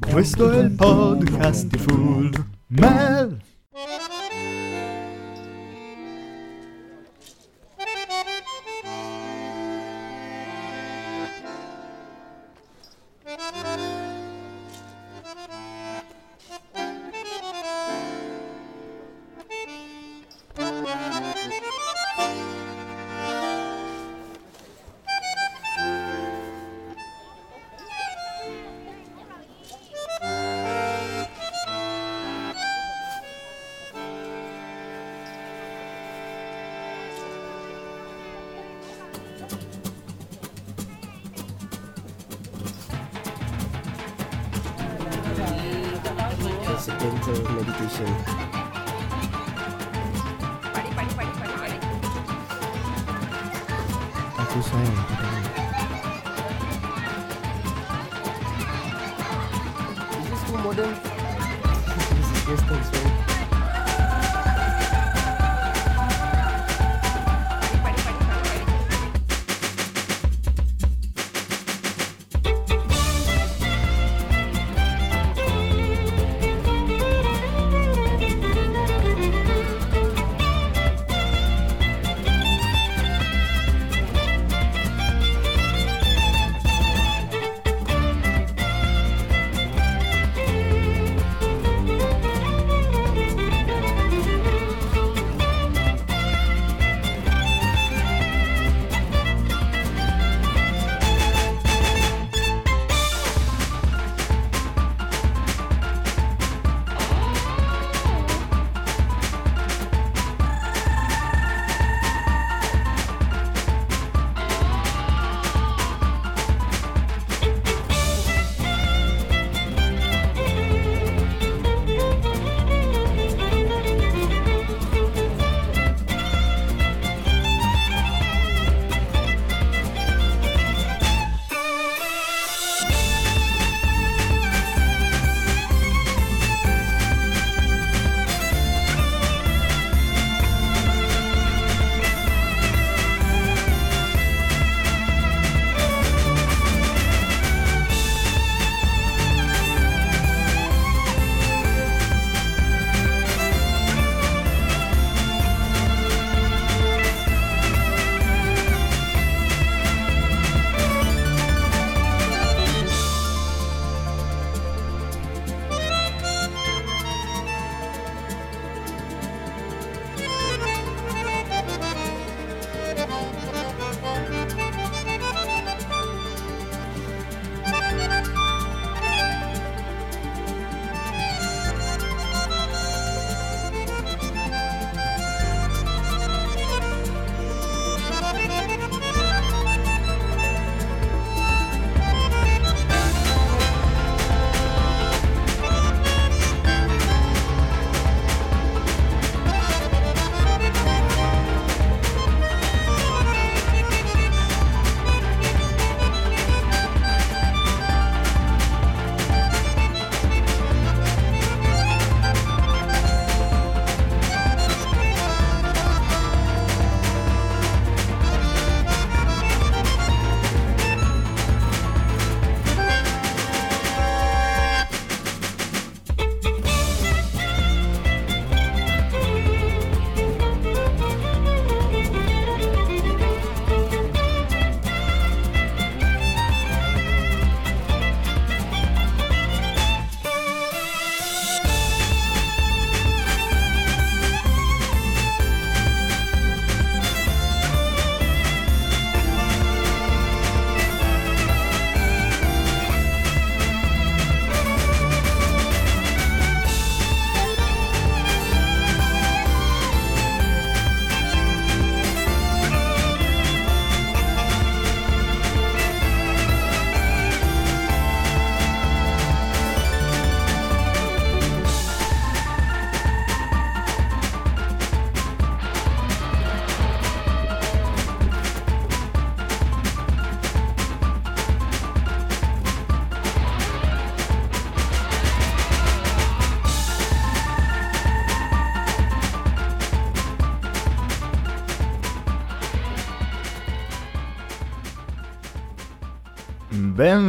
Questo è il podcast di Full Mel.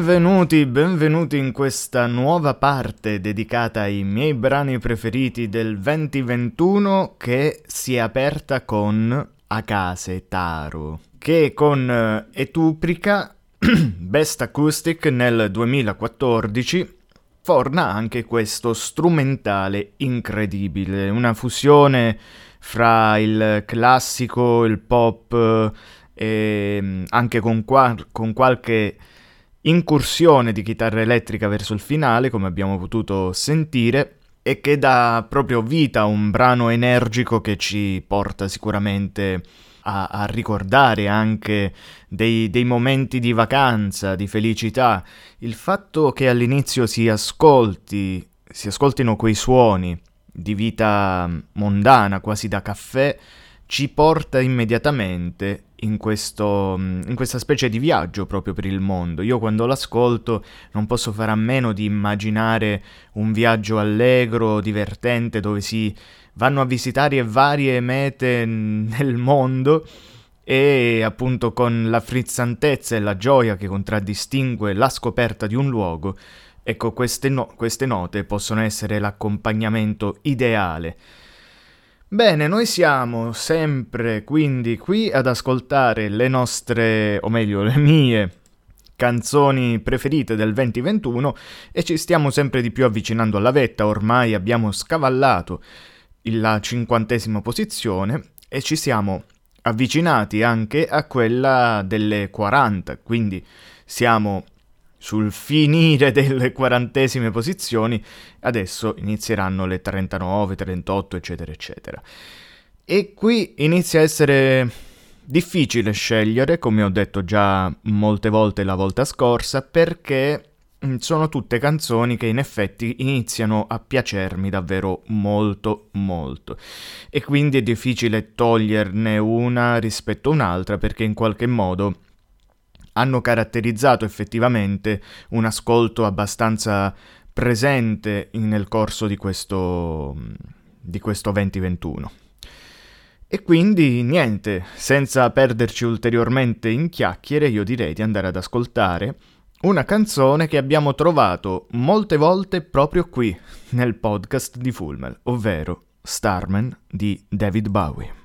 Benvenuti, benvenuti in questa nuova parte dedicata ai miei brani preferiti del 2021 che si è aperta con Akase Taro, che con eh, Etuprica, Best Acoustic nel 2014, forna anche questo strumentale incredibile, una fusione fra il classico, il pop eh, e mm, anche con, qua- con qualche incursione di chitarra elettrica verso il finale, come abbiamo potuto sentire, e che dà proprio vita a un brano energico che ci porta sicuramente a, a ricordare anche dei, dei, momenti di vacanza, di felicità. Il fatto che all'inizio si ascolti, si ascoltino quei suoni di vita mondana, quasi da caffè, ci porta immediatamente in, questo, in questa specie di viaggio proprio per il mondo. Io quando l'ascolto non posso fare a meno di immaginare un viaggio allegro, divertente, dove si vanno a visitare varie mete nel mondo e appunto con la frizzantezza e la gioia che contraddistingue la scoperta di un luogo, ecco queste, no- queste note possono essere l'accompagnamento ideale Bene, noi siamo sempre quindi qui ad ascoltare le nostre, o meglio le mie, canzoni preferite del 2021 e ci stiamo sempre di più avvicinando alla vetta, ormai abbiamo scavallato la cinquantesima posizione e ci siamo avvicinati anche a quella delle 40, quindi siamo sul finire delle quarantesime posizioni, adesso inizieranno le 39, 38, eccetera, eccetera. E qui inizia a essere difficile scegliere, come ho detto già molte volte la volta scorsa, perché mm, sono tutte canzoni che in effetti iniziano a piacermi davvero molto molto e quindi è difficile toglierne una rispetto a un'altra perché in qualche modo hanno caratterizzato effettivamente un ascolto abbastanza presente nel corso di questo, di questo 2021. E quindi niente, senza perderci ulteriormente in chiacchiere, io direi di andare ad ascoltare una canzone che abbiamo trovato molte volte proprio qui, nel podcast di Fulmel, ovvero Starman di David Bowie.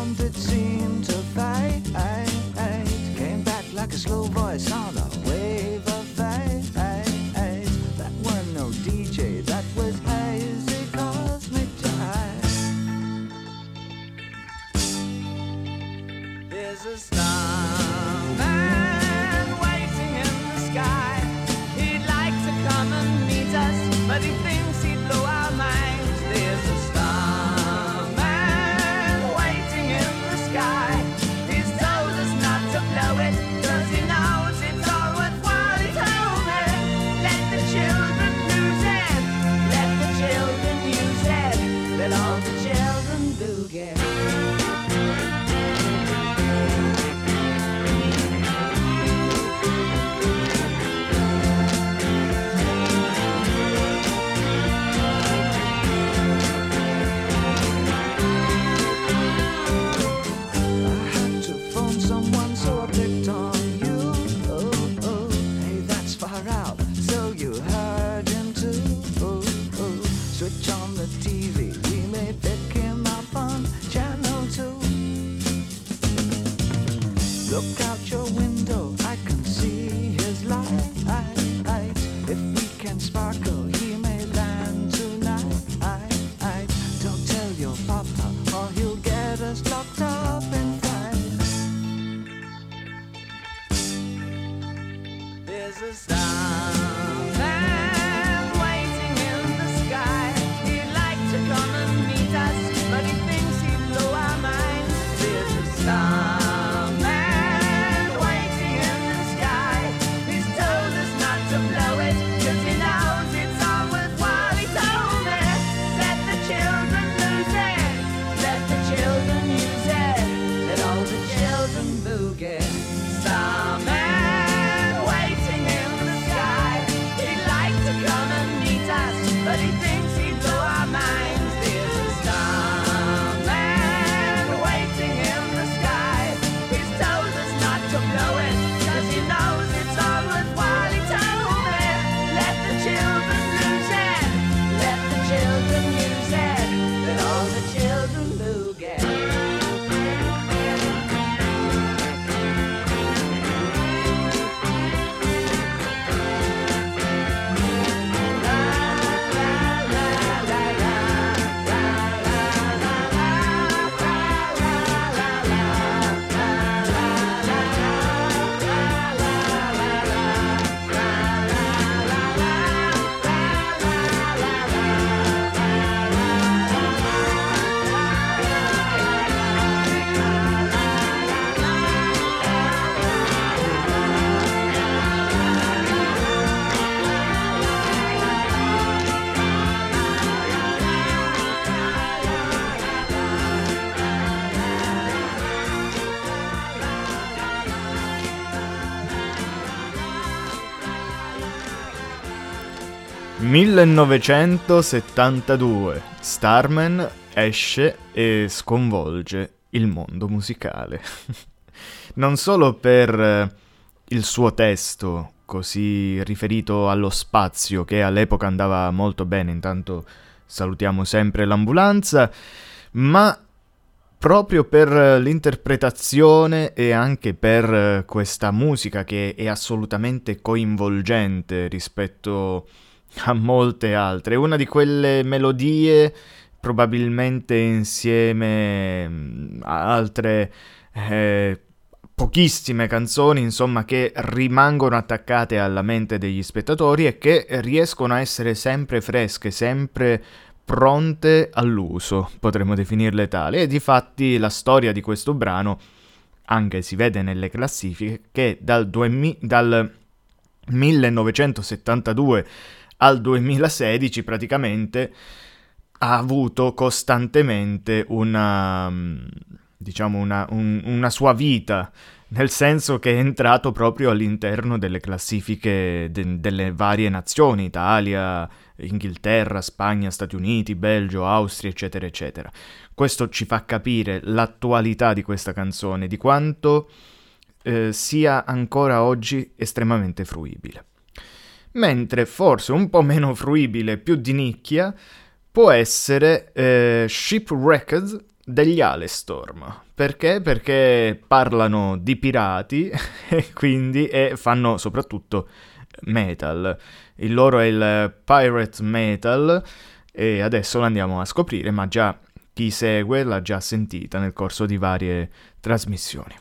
1972. Starman esce e sconvolge il mondo musicale. non solo per eh, il suo testo così riferito allo spazio che all'epoca andava molto bene, intanto salutiamo sempre l'ambulanza, ma proprio per l'interpretazione e anche per eh, questa musica che è assolutamente coinvolgente rispetto a molte altre. Una di quelle melodie, probabilmente insieme mm, a altre eh, pochissime canzoni, insomma, che rimangono attaccate alla mente degli spettatori e che riescono a essere sempre fresche, sempre pronte all'uso, potremmo definirle tali. E difatti la storia di questo brano, anche si vede nelle classifiche, che dal, 2000, dal 1972 al 2016 praticamente ha avuto costantemente una, diciamo una, un, una sua vita, nel senso che è entrato proprio all'interno delle classifiche de- delle varie nazioni, Italia, Inghilterra, Spagna, Stati Uniti, Belgio, Austria, eccetera, eccetera. Questo ci fa capire l'attualità di questa canzone, di quanto eh, sia ancora oggi estremamente fruibile mentre forse un po' meno fruibile, più di nicchia, può essere eh, Shipwrecked degli Alestorm. Perché? Perché parlano di pirati e quindi e fanno soprattutto metal. Il loro è il pirate metal e adesso lo andiamo a scoprire, ma già chi segue l'ha già sentita nel corso di varie trasmissioni.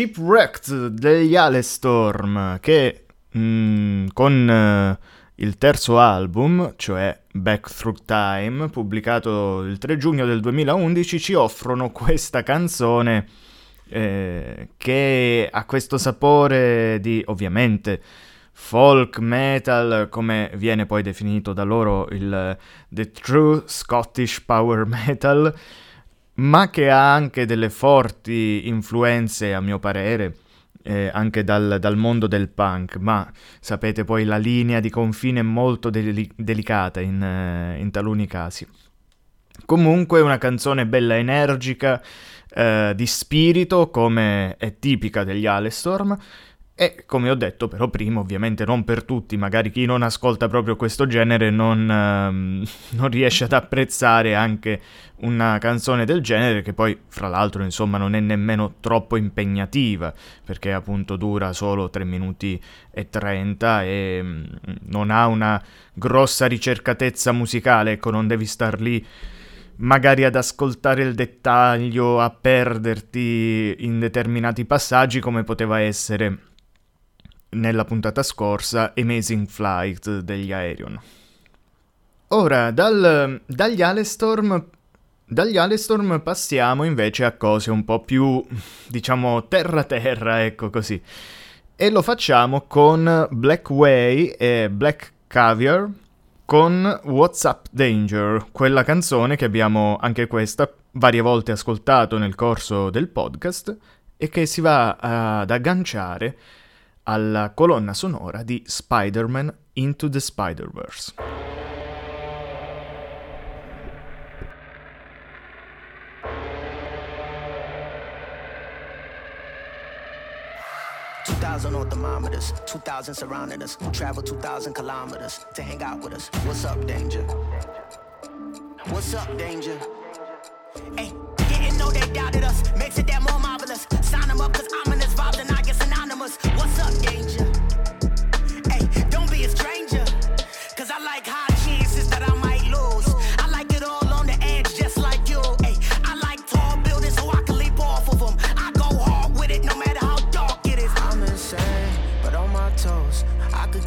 Shipwrecked degli Alestorm che mm, con eh, il terzo album, cioè Back Through Time, pubblicato il 3 giugno del 2011, ci offrono questa canzone eh, che ha questo sapore di, ovviamente, folk metal, come viene poi definito da loro il The True Scottish Power Metal, ma che ha anche delle forti influenze, a mio parere, eh, anche dal, dal, mondo del punk, ma sapete poi la linea di confine è molto deli- delicata in, eh, in, taluni casi. Comunque una canzone bella energica, eh, di spirito, come è tipica degli Alestorm, e come ho detto però prima, ovviamente non per tutti, magari chi non ascolta proprio questo genere non, ehm, non, riesce ad apprezzare anche una canzone del genere che poi fra l'altro insomma non è nemmeno troppo impegnativa perché appunto dura solo 3 minuti e 30 e mm, non ha una grossa ricercatezza musicale, ecco non devi star lì magari ad ascoltare il dettaglio, a perderti in determinati passaggi come poteva essere nella puntata scorsa Amazing Flight degli Aerion. Ora, dal, dagli Alestorm dagli Alestorm passiamo invece a cose un po' più, diciamo, terra-terra, ecco così. E lo facciamo con Black Way e Black Caviar con What's Up Danger, quella canzone che abbiamo anche questa varie volte ascoltato nel corso del podcast e che si va ad agganciare alla colonna sonora di Spider-Man Into the Spider-Verse. Thousand on thermometers, 2,000 surrounding us. Travel 2,000 kilometers to hang out with us. What's up, danger? What's up, danger? Hey, didn't know they doubted us. Makes it that more marvelous. Sign them up, cause ominous vibes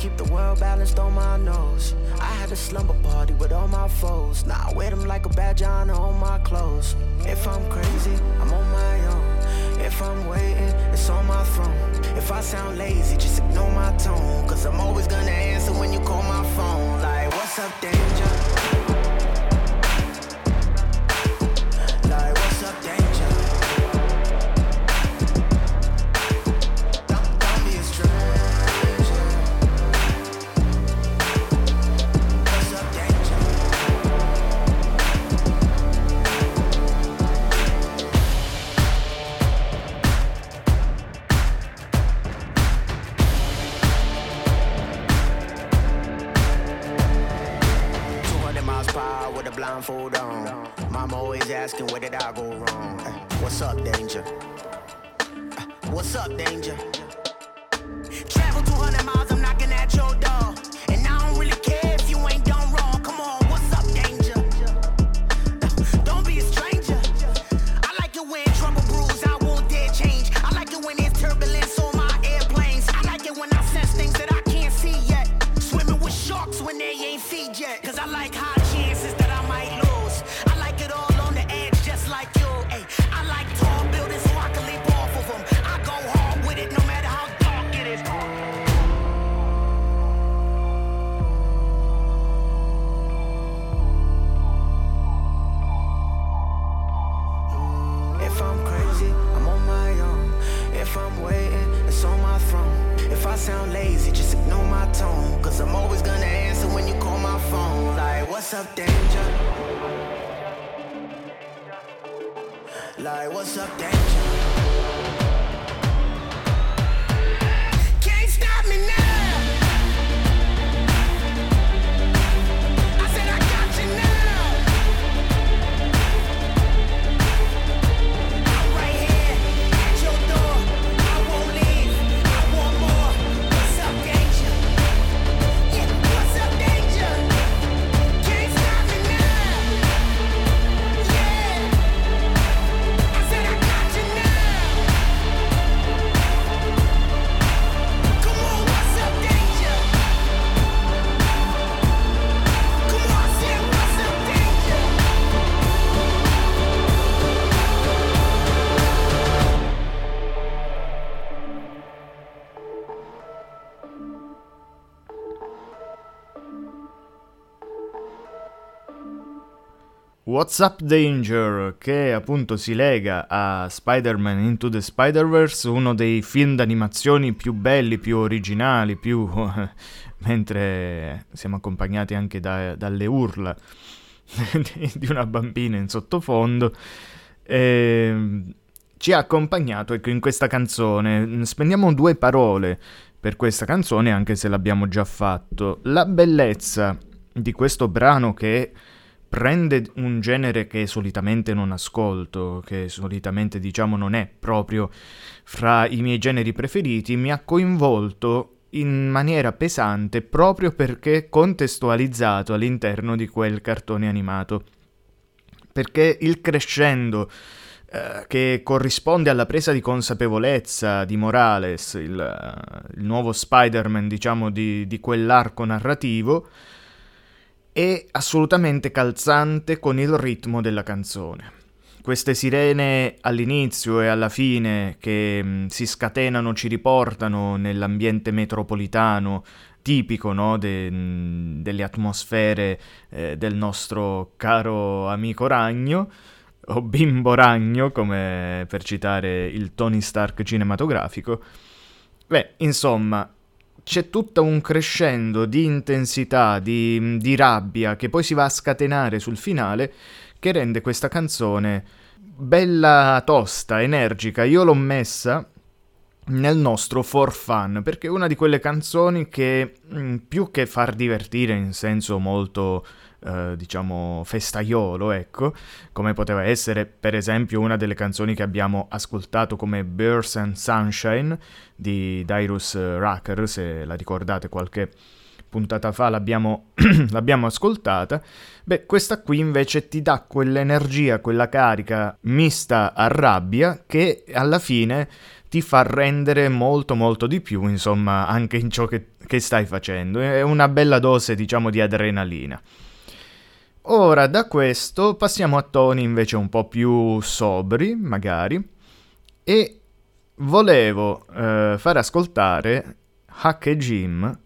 keep the world balanced on my nose. I had a slumber party with all my foes. Now I wear them like a badge honor on my clothes. If I'm crazy, I'm on my own. If I'm waiting, it's on my throne. If I sound lazy, just ignore my tone. Cause I'm always gonna answer when you call my phone. Like, what's up, danger? What's Up Danger, che appunto si lega a Spider-Man Into the Spider-Verse, uno dei film d'animazione più belli, più originali, più... mentre siamo accompagnati anche da- dalle urla di- una bambina in sottofondo. Ehm, ci ha accompagnato ecco, in questa canzone. Spendiamo due parole per questa canzone, anche se l'abbiamo già fatto. La bellezza di questo brano che prende un genere che solitamente non ascolto, che solitamente diciamo non è proprio fra i miei generi preferiti, mi ha coinvolto in maniera pesante proprio perché contestualizzato all'interno di quel cartone animato. Perché il crescendo eh, che corrisponde alla presa di consapevolezza di Morales, il, eh, il nuovo Spider-Man, diciamo, di, di quell'arco narrativo, è assolutamente calzante con il ritmo della canzone. Queste sirene all'inizio e alla fine che mh, si scatenano, ci riportano nell'ambiente metropolitano tipico no, de- mh, delle atmosfere eh, del nostro caro amico ragno, o bimbo ragno, come per citare il Tony Stark cinematografico. Beh, insomma, c'è tutto un crescendo di intensità, di, di rabbia, che poi si va a scatenare sul finale, che rende questa canzone bella tosta, energica. Io l'ho messa nel nostro for fun, perché è una di quelle canzoni che mh, più che far divertire in senso molto eh, diciamo festaiolo, ecco, come poteva essere per esempio una delle canzoni che abbiamo ascoltato come Birds and Sunshine di Dyrus Rucker, se la ricordate qualche puntata fa l'abbiamo, l'abbiamo ascoltata. Beh, questa qui invece ti dà quell'energia, quella carica mista a rabbia che alla fine ti fa rendere molto molto di più, insomma, anche in ciò che, che stai facendo. È una bella dose, diciamo, di adrenalina. Ora, da questo passiamo a toni invece un po' più sobri, magari, e volevo eh, far ascoltare Hack e Jim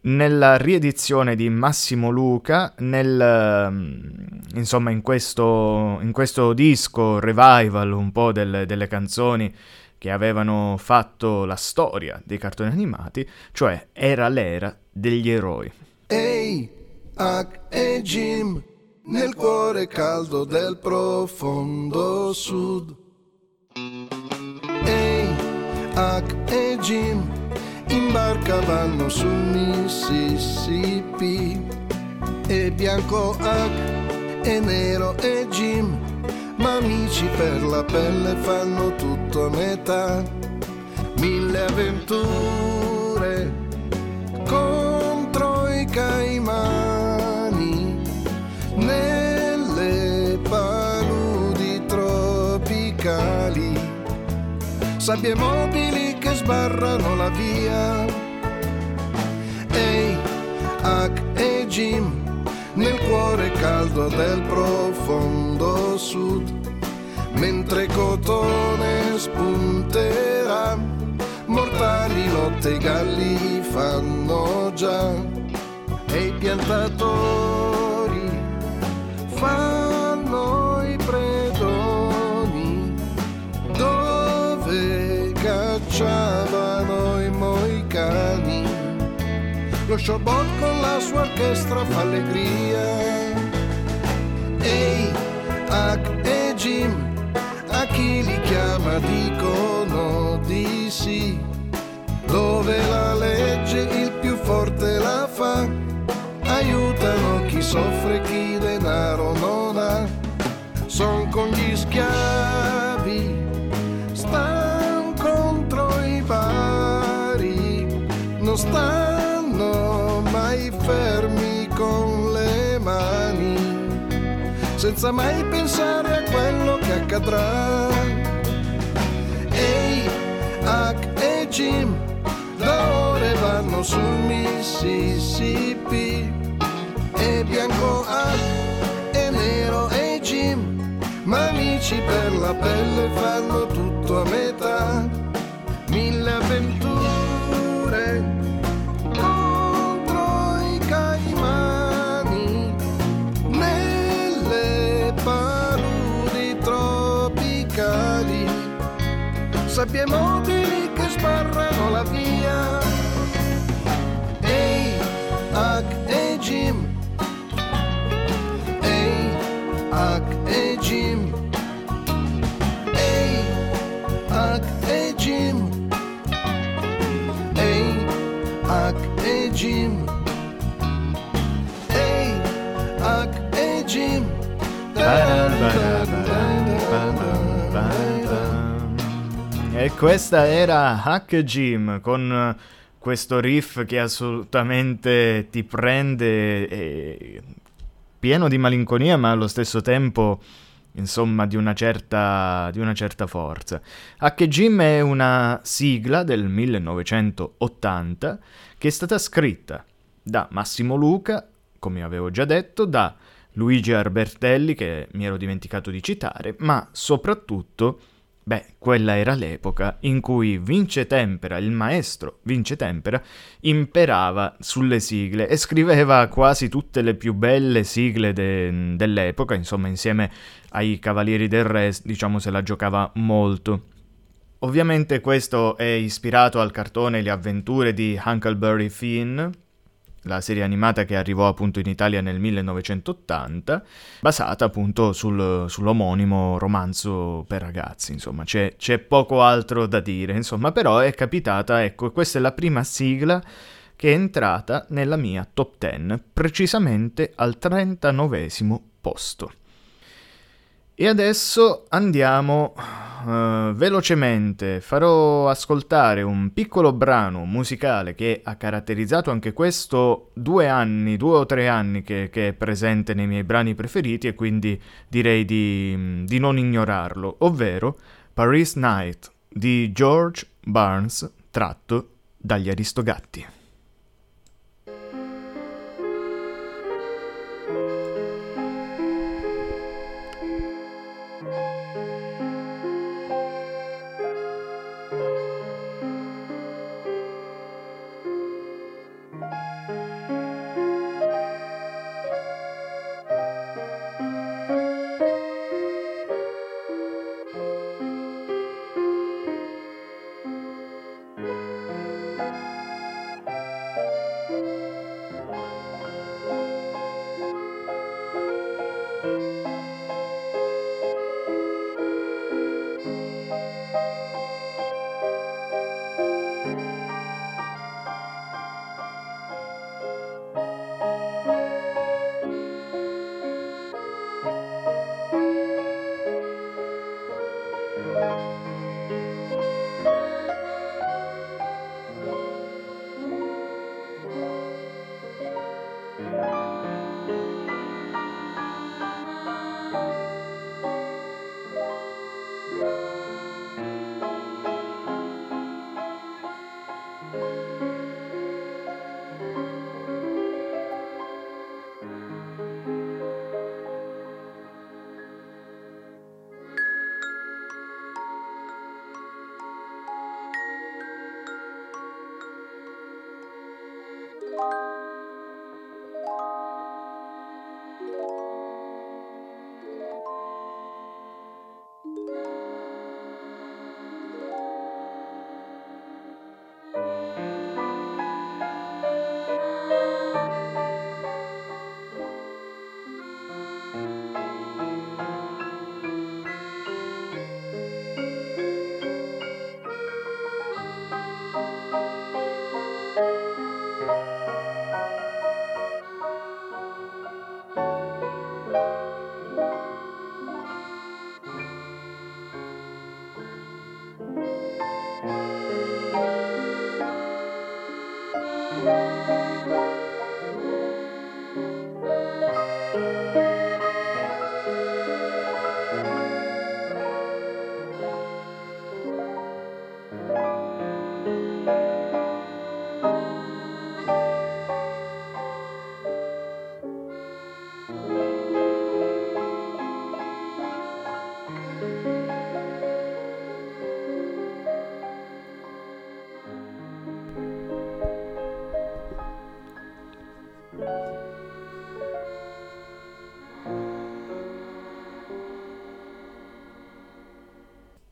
nella riedizione di Massimo Luca, nel, mm, insomma in questo, in questo disco revival un po' delle, delle canzoni che avevano fatto la storia dei cartoni animati, cioè era l'era degli eroi. Ehi, Hack e Jim, nel cuore caldo del profondo sud. Ehi, Hack e Jim, in barca vanno sul Mississippi. E bianco Hack e nero e Jim, ma amici per la pelle fanno tutto a metà. Mille avventure contro i caimani Sabbie mobili che sbarrano la via. Ehi, Hack e Jim, nel cuore caldo del profondo sud, mentre cotone spunterà, mortali lotte i galli fanno già, e i piantatori fanno cacciavano i moicani. Lo showboat con la sua orchestra fa allegria. Ehi, Hack e Jim, a chi li chiama dicono di sì. Dove la legge il più forte la fa, aiutano chi soffre, chi denaro non ha. Son con gli senza mai pensare a quello che accadrà. Ehi, Hack e Jim, da ore vanno sul Mississippi, e bianco Hack e nero e Jim, ma amici per la pelle fanno tutto a metà. Mobili che sbarrano la via. E questa era Hack Jim con questo riff che assolutamente ti prende e pieno di malinconia ma allo stesso tempo insomma di una certa, di una certa forza. Hack Jim è una sigla del 1980 che è stata scritta da Massimo Luca, come avevo già detto, da Luigi Arbertelli, che mi ero dimenticato di citare, ma soprattutto, beh, quella era l'epoca in cui Vince Tempera, il maestro Vince Tempera, imperava sulle sigle e scriveva quasi tutte le più belle sigle de- dell'epoca, insomma, insieme ai Cavalieri del Re, diciamo, se la giocava molto. Ovviamente questo è ispirato al cartone Le avventure di Huckleberry Finn, la serie animata che arrivò appunto in Italia nel 1980, basata appunto sul, sull'omonimo romanzo per ragazzi, insomma c'è, c'è poco altro da dire, insomma però è capitata, ecco, questa è la prima sigla che è entrata nella mia top 10, precisamente al 39 posto. E adesso andiamo uh, velocemente, farò ascoltare un piccolo brano musicale che ha caratterizzato anche questo due anni, due o tre anni che, che è presente nei miei brani preferiti e quindi direi di, di non ignorarlo, ovvero Paris Night di George Barnes tratto dagli Aristogatti.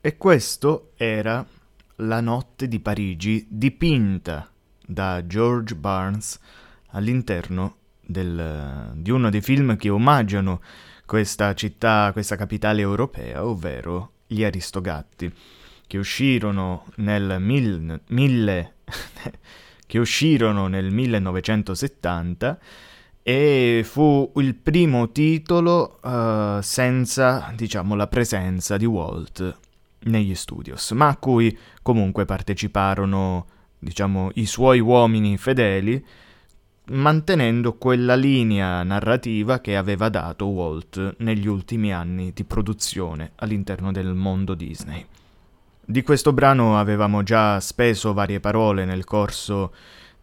E questo era La notte di Parigi dipinta da George Barnes all'interno del- di uno dei film che omaggiano questa città, questa capitale europea, ovvero Gli Aristogatti, che uscirono nel mil- mille- che uscirono nel 1970 e fu il primo titolo eh, senza, diciamo, la presenza di Walt negli studios, ma a cui comunque parteciparono, diciamo, i suoi uomini fedeli, mantenendo quella linea narrativa che aveva dato Walt negli ultimi anni di produzione all'interno del mondo Disney. Di questo brano avevamo già speso varie parole nel corso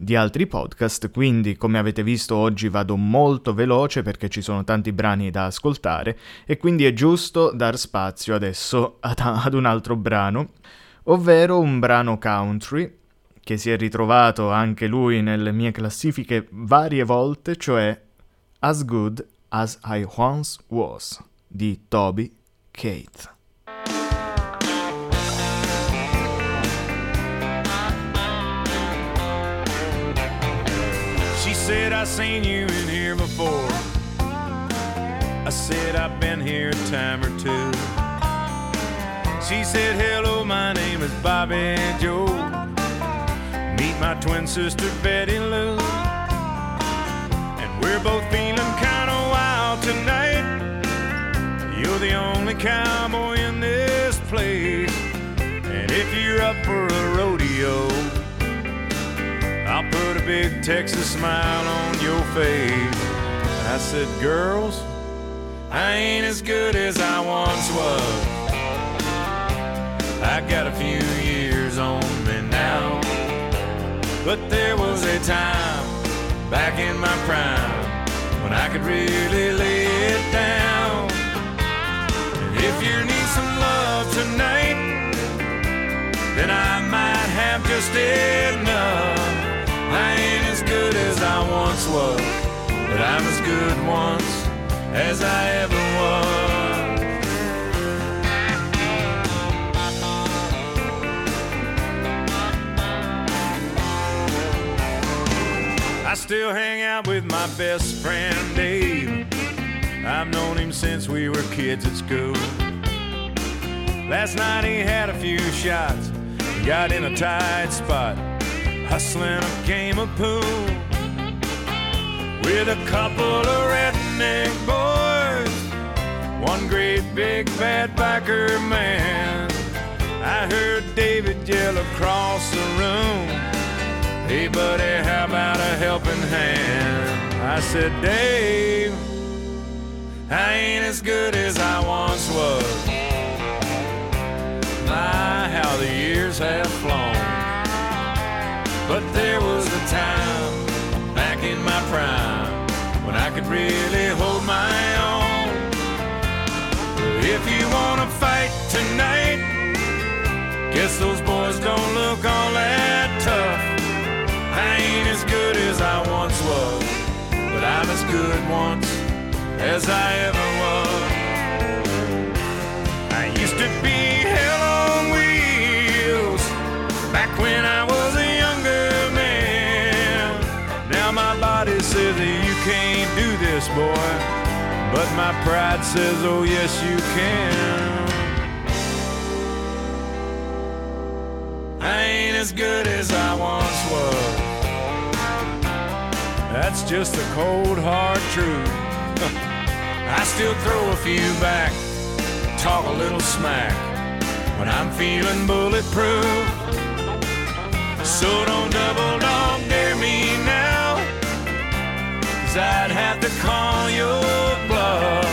di altri podcast, quindi come avete visto oggi vado molto veloce perché ci sono tanti brani da ascoltare e quindi è giusto dar spazio adesso ad, ad un altro brano, ovvero un brano country che si è ritrovato anche lui nelle mie classifiche varie volte, cioè As Good as I Once Was di Toby Kate. Said, I seen you in here before. I said, I've been here a time or two. She said, Hello, my name is Bobby Joe. Meet my twin sister, Betty Lou. And we're both feeling kind of wild tonight. You're the only cowboy in this place. And if you're up for a rodeo, I'll put a big Texas smile on your face. I said, Girls, I ain't as good as I once was. I got a few years on me now. But there was a time back in my prime when I could really lay it down. If you need some love tonight, then I might have just enough. I ain't as good as I once was, but I'm as good once as I ever was. I still hang out with my best friend Dave. I've known him since we were kids at school. Last night he had a few shots, got in a tight spot, hustling a game of pool with a couple of redneck boys, one great big bad biker man. I heard David yell across the room. Hey, buddy, how about a helping hand? I said, Dave, I ain't as good as I once was. My, how the years have flown. But there was a time back in my prime when I could really hold my own. If you wanna fight tonight, guess those boys don't look all that tough. I ain't as good as I once was, but I'm as good once as I ever was. I used to be hell on wheels back when I was body says that you can't do this, boy, but my pride says, oh yes you can. I ain't as good as I once was. That's just the cold hard truth. I still throw a few back, talk a little smack when I'm feeling bulletproof. So don't double dog dare cause I'd have to call your bluff.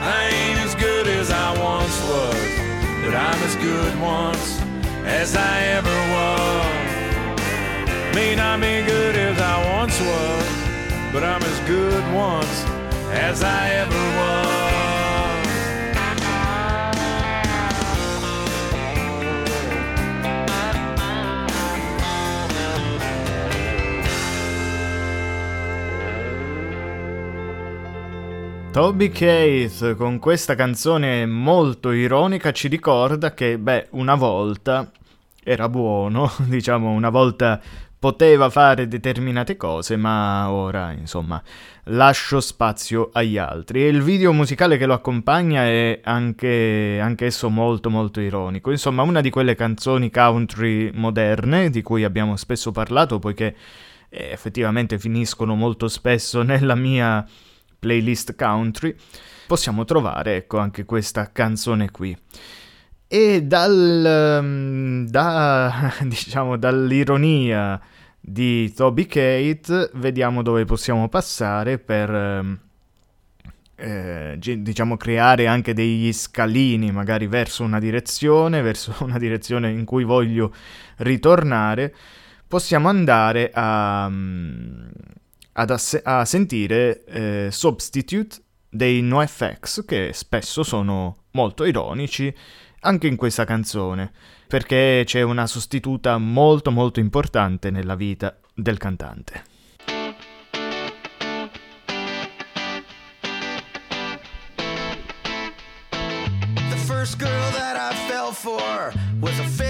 I ain't as good as I once was, but I'm as good once as I ever was. May not be good as I once was, but I'm as good once as I ever was. Toby Keith con questa canzone molto ironica ci ricorda che, beh, una volta era buono, diciamo, una volta poteva fare determinate cose, ma ora, insomma, lascio spazio agli altri. E il video musicale che lo accompagna è anche, anch'esso molto molto ironico. Insomma, una di quelle canzoni country moderne di cui abbiamo spesso parlato, poiché eh, effettivamente finiscono molto spesso nella mia playlist country, possiamo trovare ecco anche questa canzone qui. E dal, mm, da, diciamo, dall'ironia di Toby Kate vediamo dove possiamo passare per ehm, eh, diciamo creare anche degli scalini magari verso una direzione, verso una direzione in cui voglio ritornare, possiamo andare a, mm, ass- a sentire eh, Substitute dei NoFX che spesso sono molto ironici anche in questa canzone, perché c'è una sostituta molto molto importante nella vita del cantante. Was a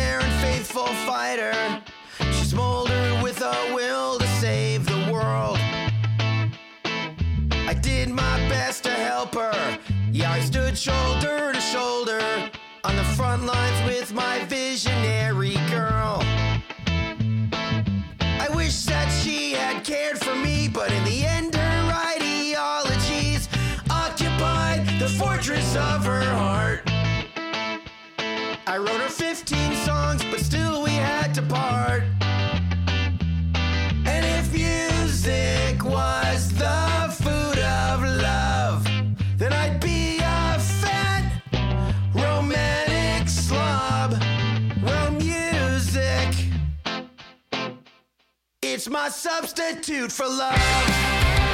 stood shoulder to shoulder on the front lines with my visionary girl. I wish that she had cared for me, but in the end, her ideologies occupied the fortress of her heart. I wrote her 15 my substitute for love.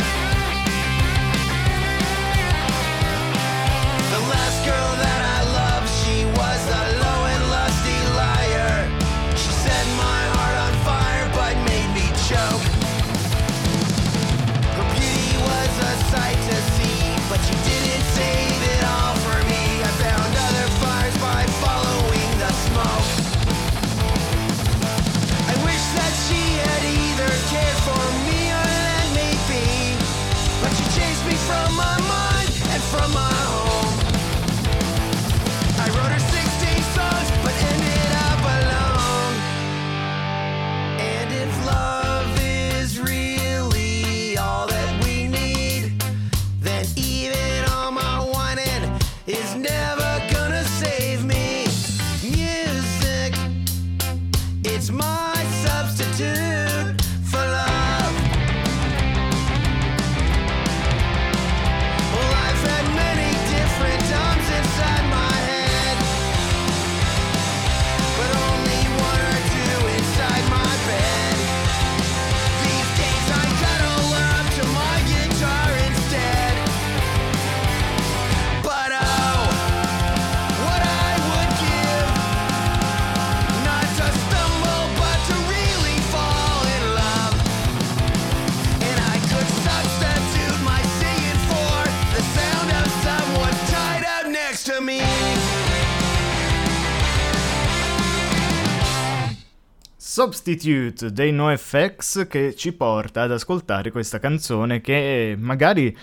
Substitute dei NoFX che ci porta ad ascoltare questa canzone che magari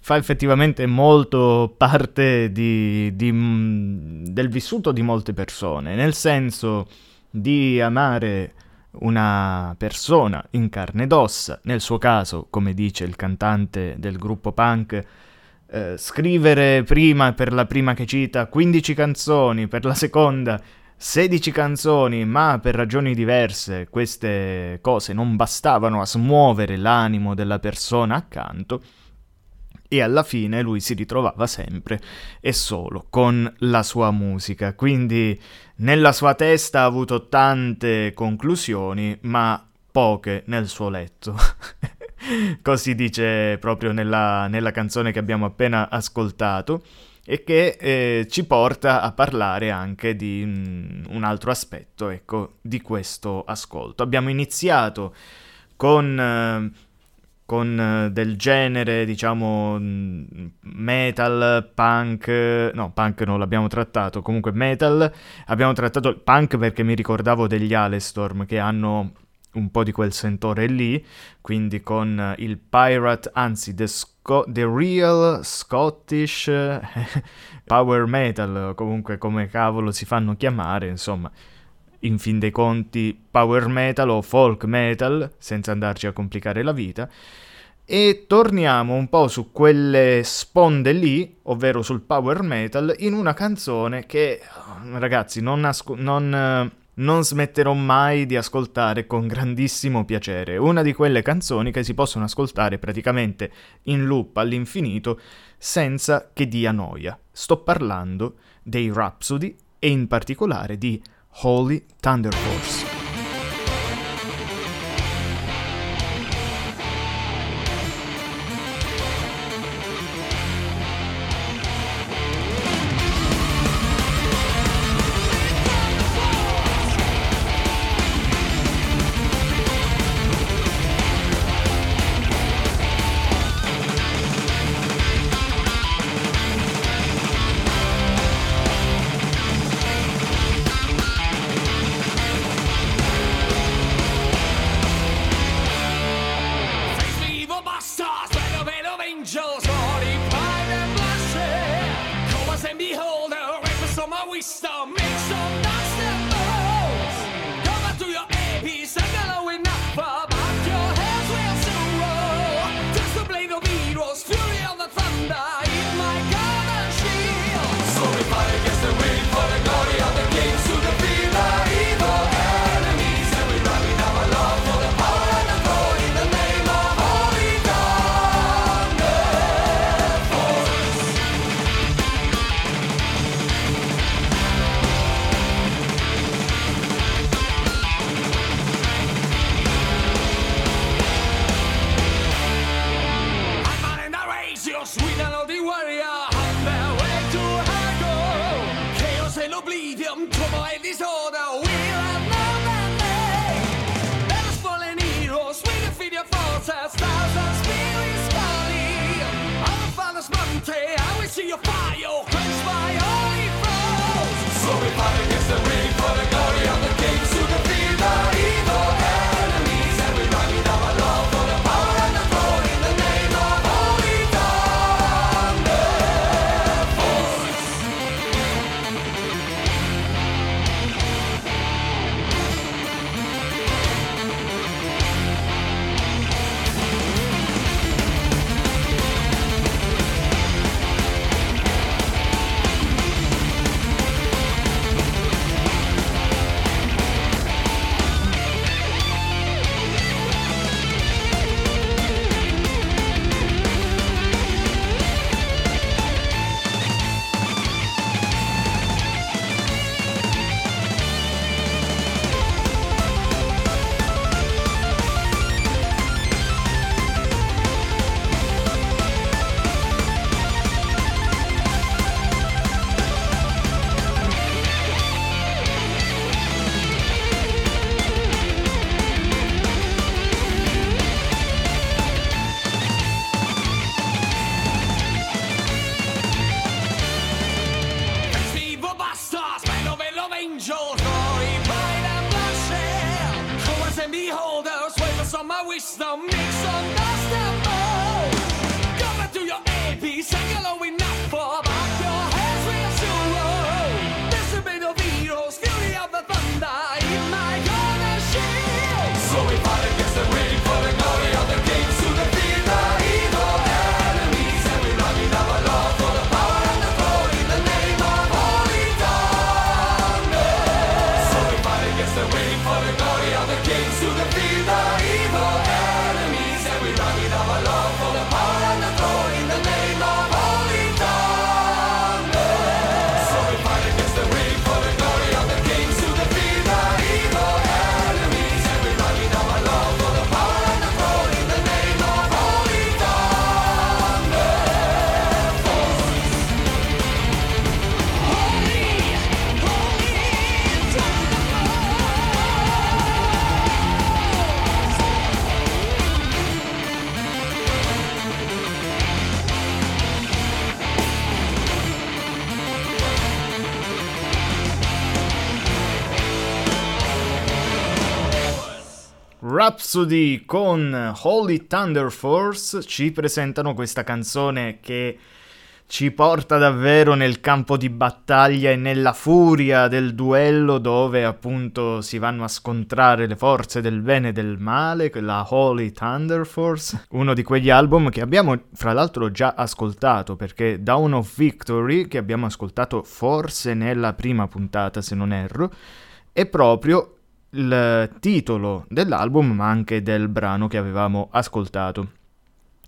fa effettivamente molto parte di- di- del vissuto di molte persone, nel senso di amare una persona in carne ed ossa, nel suo caso, come dice il cantante del gruppo punk, eh, scrivere prima per la prima che cita 15 canzoni, per la seconda 16 canzoni, ma per ragioni diverse queste cose non bastavano a smuovere l'animo della persona accanto e alla fine lui si ritrovava sempre e solo con la sua musica. Quindi nella sua testa ha avuto tante conclusioni, ma poche nel suo letto. Così dice proprio nella, nella canzone che abbiamo appena ascoltato e che eh, ci porta a parlare anche di mh, un altro aspetto ecco, di questo ascolto. Abbiamo iniziato con, eh, con eh, del genere, diciamo, mm, metal, punk, no, punk non l'abbiamo trattato, comunque metal, abbiamo trattato punk perché mi ricordavo degli Alestorm che hanno un po' di quel sentore lì, quindi con il Pirate, anzi The, Sco- the Real Scottish eh, Power Metal, comunque come cavolo si fanno chiamare, insomma, in fin dei conti Power Metal o Folk Metal, senza andarci a complicare la vita. E torniamo un po' su quelle sponde lì, ovvero sul power metal, in una canzone che, ragazzi, non, nasco- non eh, non smetterò mai di ascoltare con grandissimo piacere, una di quelle canzoni che si possono ascoltare praticamente in loop all'infinito senza che dia noia. Sto parlando dei Rhapsody e in particolare di Holy Thunder Force. Rhapsody con Holy Thunder Force ci presentano questa canzone che ci porta davvero nel campo di battaglia e nella furia del duello dove appunto si vanno a scontrare le forze del bene e del male, la Holy Thunder Force, uno di quegli album che abbiamo fra l'altro già ascoltato perché Dawn of Victory, che abbiamo ascoltato forse nella prima puntata se non erro, è proprio il titolo dell'album ma anche del brano che avevamo ascoltato.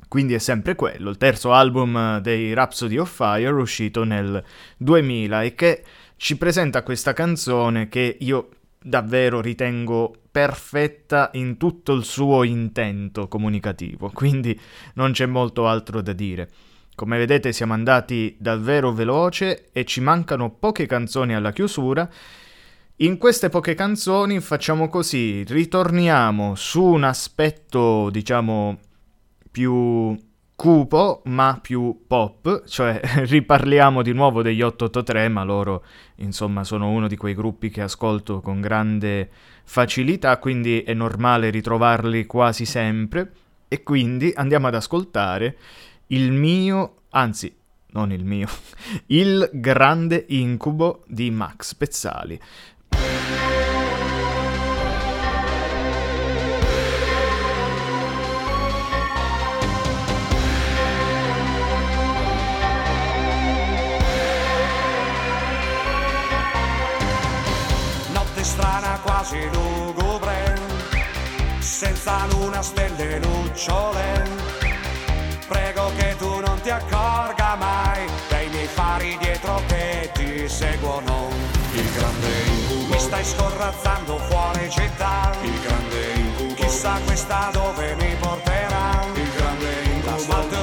Quindi è sempre quello, il terzo album dei Rhapsody of Fire uscito nel 2000 e che ci presenta questa canzone che io davvero ritengo perfetta in tutto il suo intento comunicativo, quindi non c'è molto altro da dire. Come vedete siamo andati davvero veloce e ci mancano poche canzoni alla chiusura. In queste poche canzoni facciamo così, ritorniamo su un aspetto, diciamo, più cupo ma più pop, cioè riparliamo di nuovo degli 883, ma loro insomma sono uno di quei gruppi che ascolto con grande facilità, quindi è normale ritrovarli quasi sempre e quindi andiamo ad ascoltare il mio, anzi non il mio, il grande incubo di Max Pezzali. Quasi lugubre, senza luna, stelle e lucciole. Prego che tu non ti accorga mai dei miei fari dietro che ti seguono. Il grande incubo. Mi stai scorrazzando fuori città. Il grande incubo. Chissà questa dove mi porterà. Il grande incubo.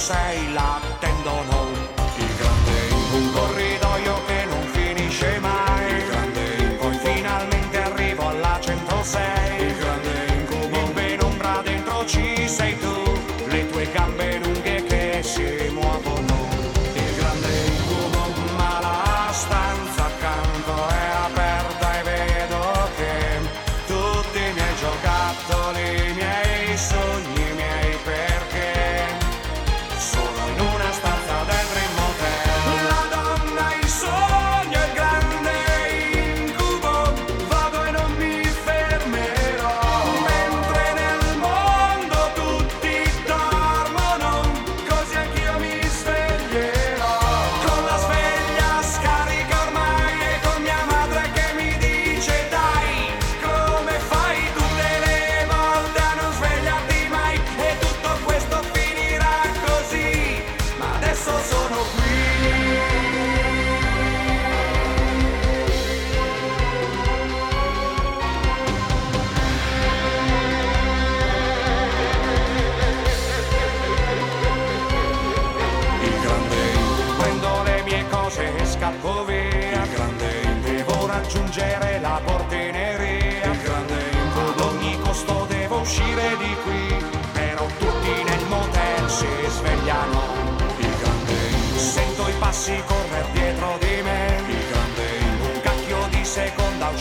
106 l'attendono.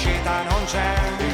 Uscita non c'è.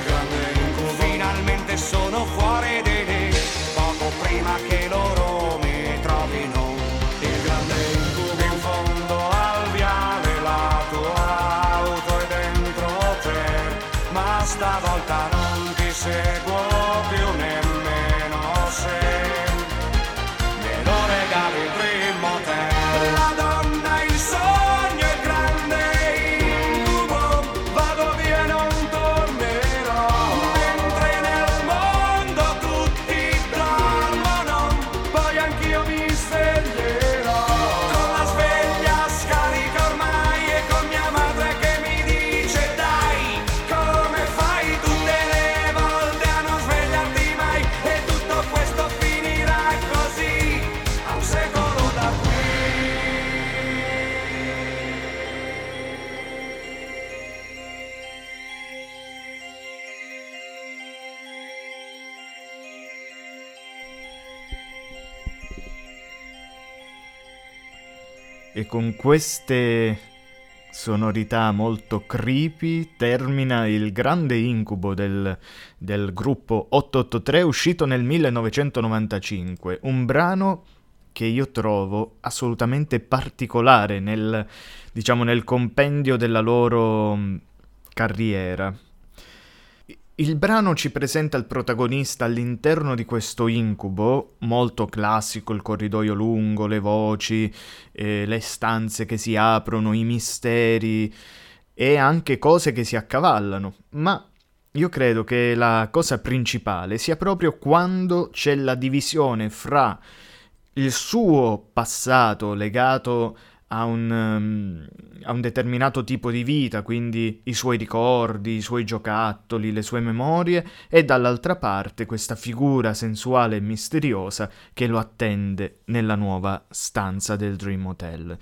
Con queste sonorità molto creepy termina il grande incubo del, del gruppo 883 uscito nel 1995, un brano che io trovo assolutamente particolare nel, diciamo, nel compendio della loro mh, carriera. Il brano ci presenta il protagonista all'interno di questo incubo, molto classico, il corridoio lungo, le voci, eh, le stanze che si aprono, i misteri e anche cose che si accavallano. Ma io credo che la cosa principale sia proprio quando c'è la divisione fra il suo passato legato a un, um, a un determinato tipo di vita, quindi i suoi ricordi, i suoi giocattoli, le sue memorie, e dall'altra parte questa figura sensuale e misteriosa che lo attende nella nuova stanza del Dream Hotel.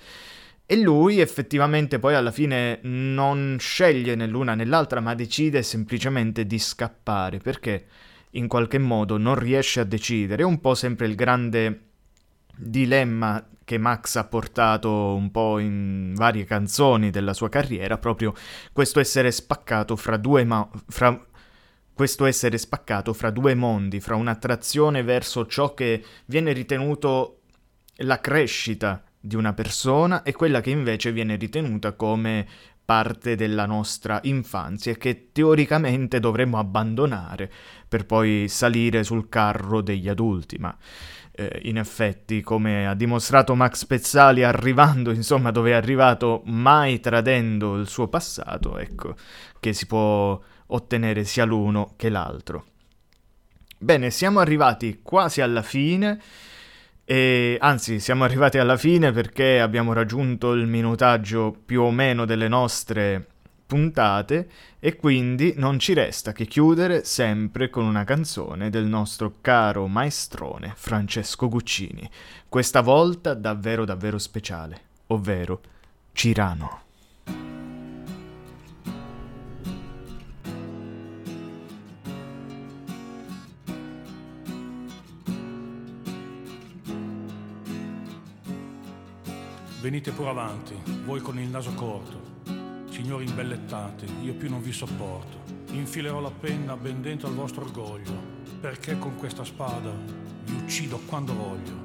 E lui effettivamente poi alla fine non sceglie né l'una né l'altra, ma decide semplicemente di scappare, perché in qualche modo non riesce a decidere. È un po' sempre il grande dilemma che Max ha portato un po' in varie canzoni della sua carriera, proprio questo essere spaccato fra due ma- fra questo essere spaccato fra due mondi, fra un'attrazione verso ciò che viene ritenuto la crescita di una persona e quella che invece viene ritenuta come parte della nostra infanzia che teoricamente dovremmo abbandonare per poi salire sul carro degli adulti, ma eh, in effetti, come ha dimostrato Max Pezzali arrivando, insomma, dove è arrivato, mai tradendo il suo passato, ecco, che si può ottenere sia l'uno che l'altro. Bene, siamo arrivati quasi alla fine. E anzi, siamo arrivati alla fine perché abbiamo raggiunto il minutaggio più o meno delle nostre puntate e quindi non ci resta che chiudere sempre con una canzone del nostro caro maestrone Francesco Guccini, questa volta davvero davvero speciale, ovvero Cirano. Venite pure avanti, voi con il naso corto. Signori imbellettati, io più non vi sopporto. Infilerò la penna ben dentro al vostro orgoglio, perché con questa spada vi uccido quando voglio.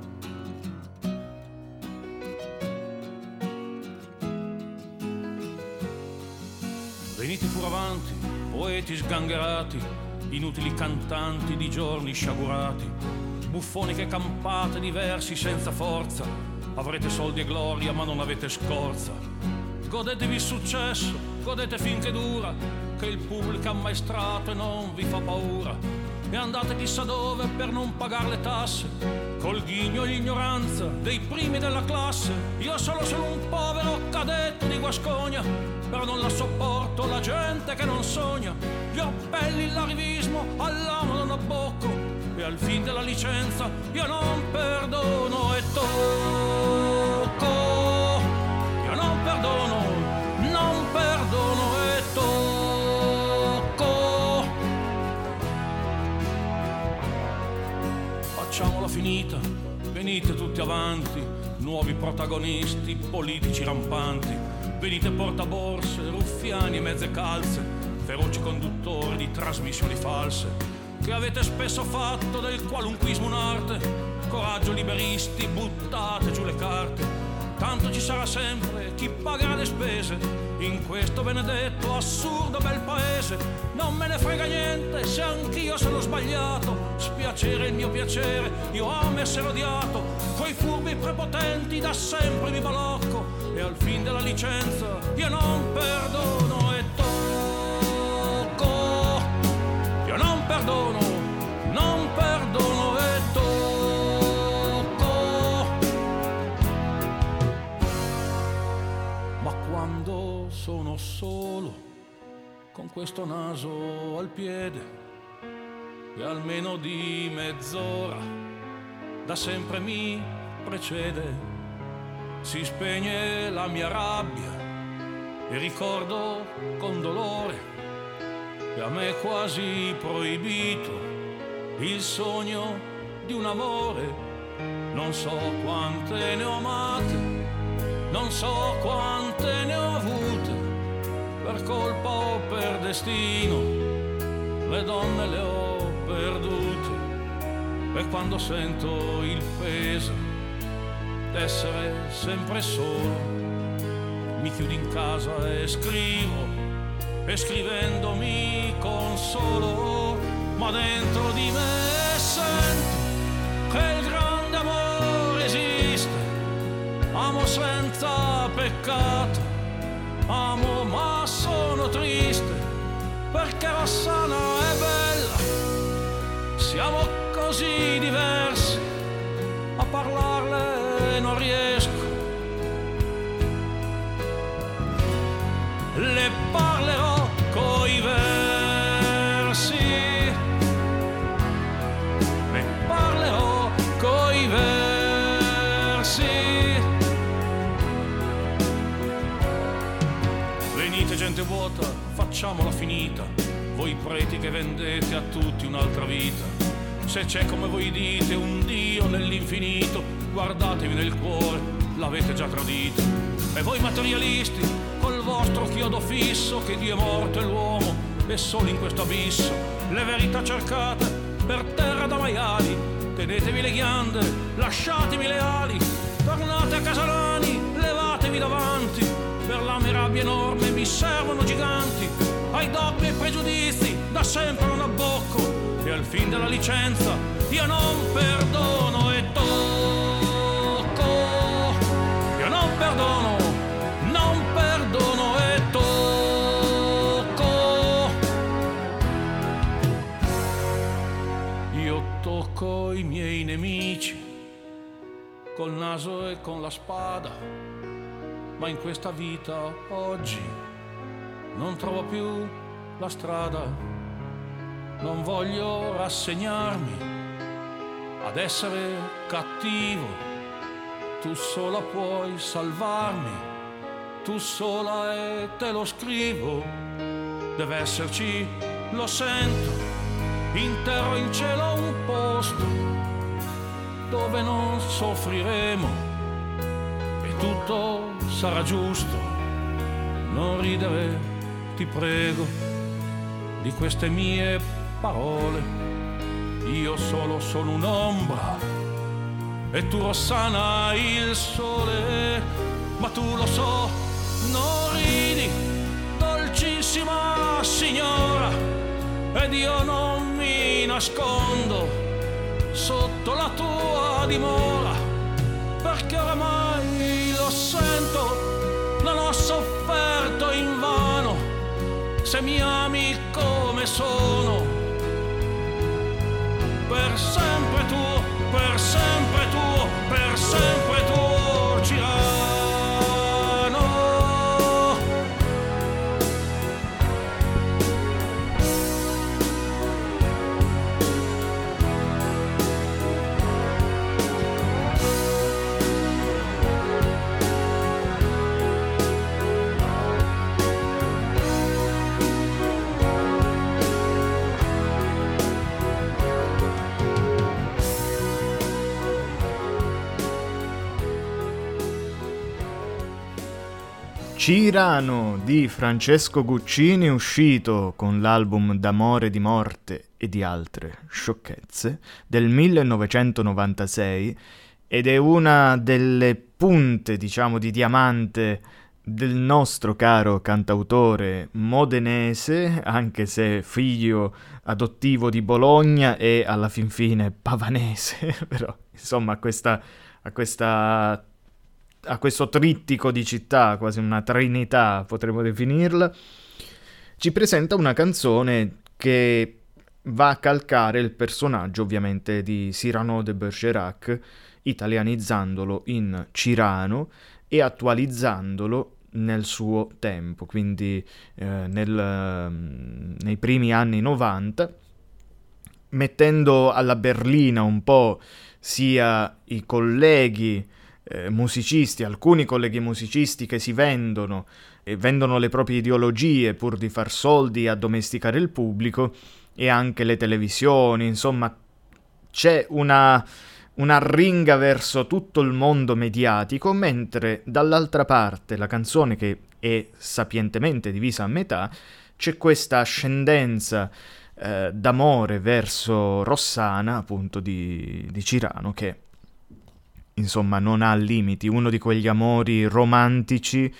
Venite pure avanti, poeti sgangherati, inutili cantanti di giorni sciagurati, buffoniche campate di versi senza forza, avrete soldi e gloria ma non avete scorza. Godetevi il successo, godete finché dura, che il pubblico ammaestrato e non vi fa paura. E andate chissà dove per non pagare le tasse, col ghigno e l'ignoranza dei primi della classe. Io solo sono un povero cadetto di Guascogna, però non la sopporto la gente che non sogna. Gli appelli, l'arrivismo, all'amo non abbocco, e al fin della licenza io non perdono e tocco. Finita, venite tutti avanti, nuovi protagonisti, politici rampanti. Venite portaborse, ruffiani e mezze calze, feroci conduttori di trasmissioni false che avete spesso fatto del qualunquismo un'arte. Coraggio liberisti, buttate giù le carte. Tanto ci sarà sempre chi pagherà le spese in questo benedetto assurdo bel paese. Non me ne frega niente se anch'io sono sbagliato. Spiacere il mio piacere, io amo essere odiato. Coi furbi prepotenti da sempre mi balocco. E al fin della licenza io non perdono e tocco. Io non perdono, solo, con questo naso al piede, e almeno di mezz'ora, da sempre mi precede, si spegne la mia rabbia e ricordo con dolore che a me è quasi proibito il sogno di un amore. Non so quante ne ho amate, non so quante ne ho avute, per colpa o per destino, le donne le ho perdute. E quando sento il peso d'essere sempre solo, mi chiudo in casa e scrivo e scrivendo mi consolo, ma dentro di me sento che il grande amore esiste, amo senza peccato, amo ma sono triste, perché Rossana è bella, siamo così diversi, a parlarle non riesco. le facciamola finita. Voi preti che vendete a tutti un'altra vita. Se c'è come voi dite un Dio nell'infinito, guardatevi nel cuore, l'avete già tradito. E voi materialisti, col vostro chiodo fisso, che Dio è morto e l'uomo è solo in questo abisso. Le verità cercate per terra da maiali, tenetevi le ghiande, lasciatemi le ali, tornate a Casalani, levatevi davanti, per la mia rabbia enorme mi servono ai dogmi e pregiudizi da sempre non abbocco, e al fin della licenza io non perdono e tocco, io non perdono, non perdono e tocco. Io tocco i miei nemici col naso e con la spada, ma in questa vita oggi non trovo più la strada. Non voglio rassegnarmi ad essere cattivo. Tu sola puoi salvarmi, tu sola e te lo scrivo. Deve esserci, lo sento, in terra o in cielo un posto dove non soffriremo e tutto sarà giusto. Non ridere, ti prego, di queste mie parole. Io solo sono un'ombra e tu Rossana il sole, ma tu lo so, non ridi, dolcissima signora, ed io non mi nascondo sotto la tua dimora, perché oramai lo sento, se mi ami come sono, per sempre tuo, per sempre tuo, per sempre tuo, Cirano di Francesco Guccini uscito con l'album D'amore, di morte e di altre sciocchezze del 1996 ed è una delle punte, diciamo, di diamante del nostro caro cantautore modenese, anche se figlio adottivo di Bologna e alla fin fine pavanese, però insomma questa, a, questa, a questo trittico di città, quasi una trinità potremmo definirla, ci presenta una canzone che va a calcare il personaggio ovviamente di Cyrano de Bergerac, italianizzandolo in Cirano e attualizzandolo nel suo tempo, quindi eh, nel, mm, nei primi anni 90, mettendo alla berlina un po' sia i colleghi eh, musicisti, alcuni colleghi musicisti che si vendono e vendono le proprie ideologie pur di far soldi e addomesticare il pubblico, e anche le televisioni, insomma c'è una, una ringa verso tutto il mondo mediatico, mentre dall'altra parte la canzone che è sapientemente divisa a metà, c'è questa ascendenza eh, d'amore verso Rossana, appunto di, di Cirano, che insomma non ha limiti, uno di quegli amori romantici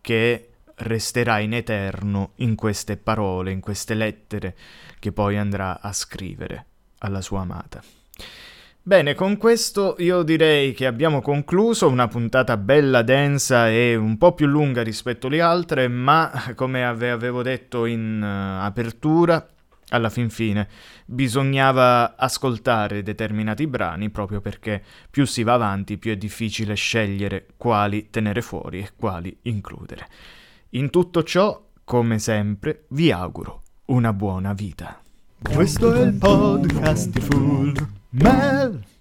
che resterà in eterno in queste parole, in queste lettere che poi andrà a scrivere alla sua amata. Bene, con questo io direi che abbiamo concluso una puntata bella densa e un po' più lunga rispetto alle altre, ma come ave- avevo detto in uh, apertura, alla fin fine bisognava ascoltare determinati brani proprio perché più si va avanti più è difficile scegliere quali tenere fuori e quali includere. In tutto ciò, come sempre, vi auguro una buona vita. Questo è il podcast di Full Mel.